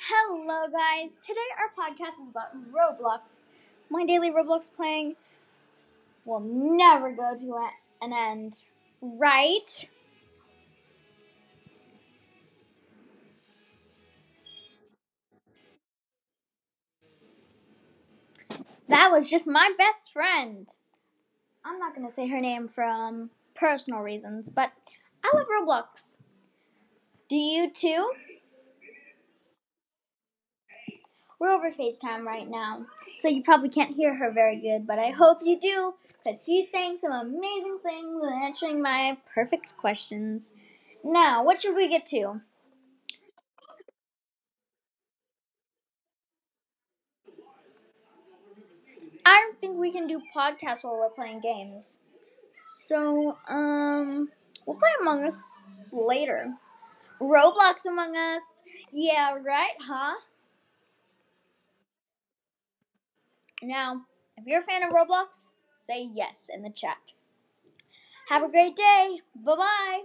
Hello, guys. Today our podcast is about Roblox. My daily Roblox playing will never go to an end, right? That was just my best friend. I'm not to say her name from personal reasons, but I love Roblox. Do you too? We're over FaceTime right now, so you probably can't hear her very good, but I hope you do, because she's saying some amazing things and answering my perfect questions. Now, what should we get to? I don't think we can do podcasts while we're playing games. So, um, we'll play Among Us later. Roblox Among Us. Yeah, right, huh? Now, if you're a fan of Roblox, say yes in the chat. Have a great day. Bye bye.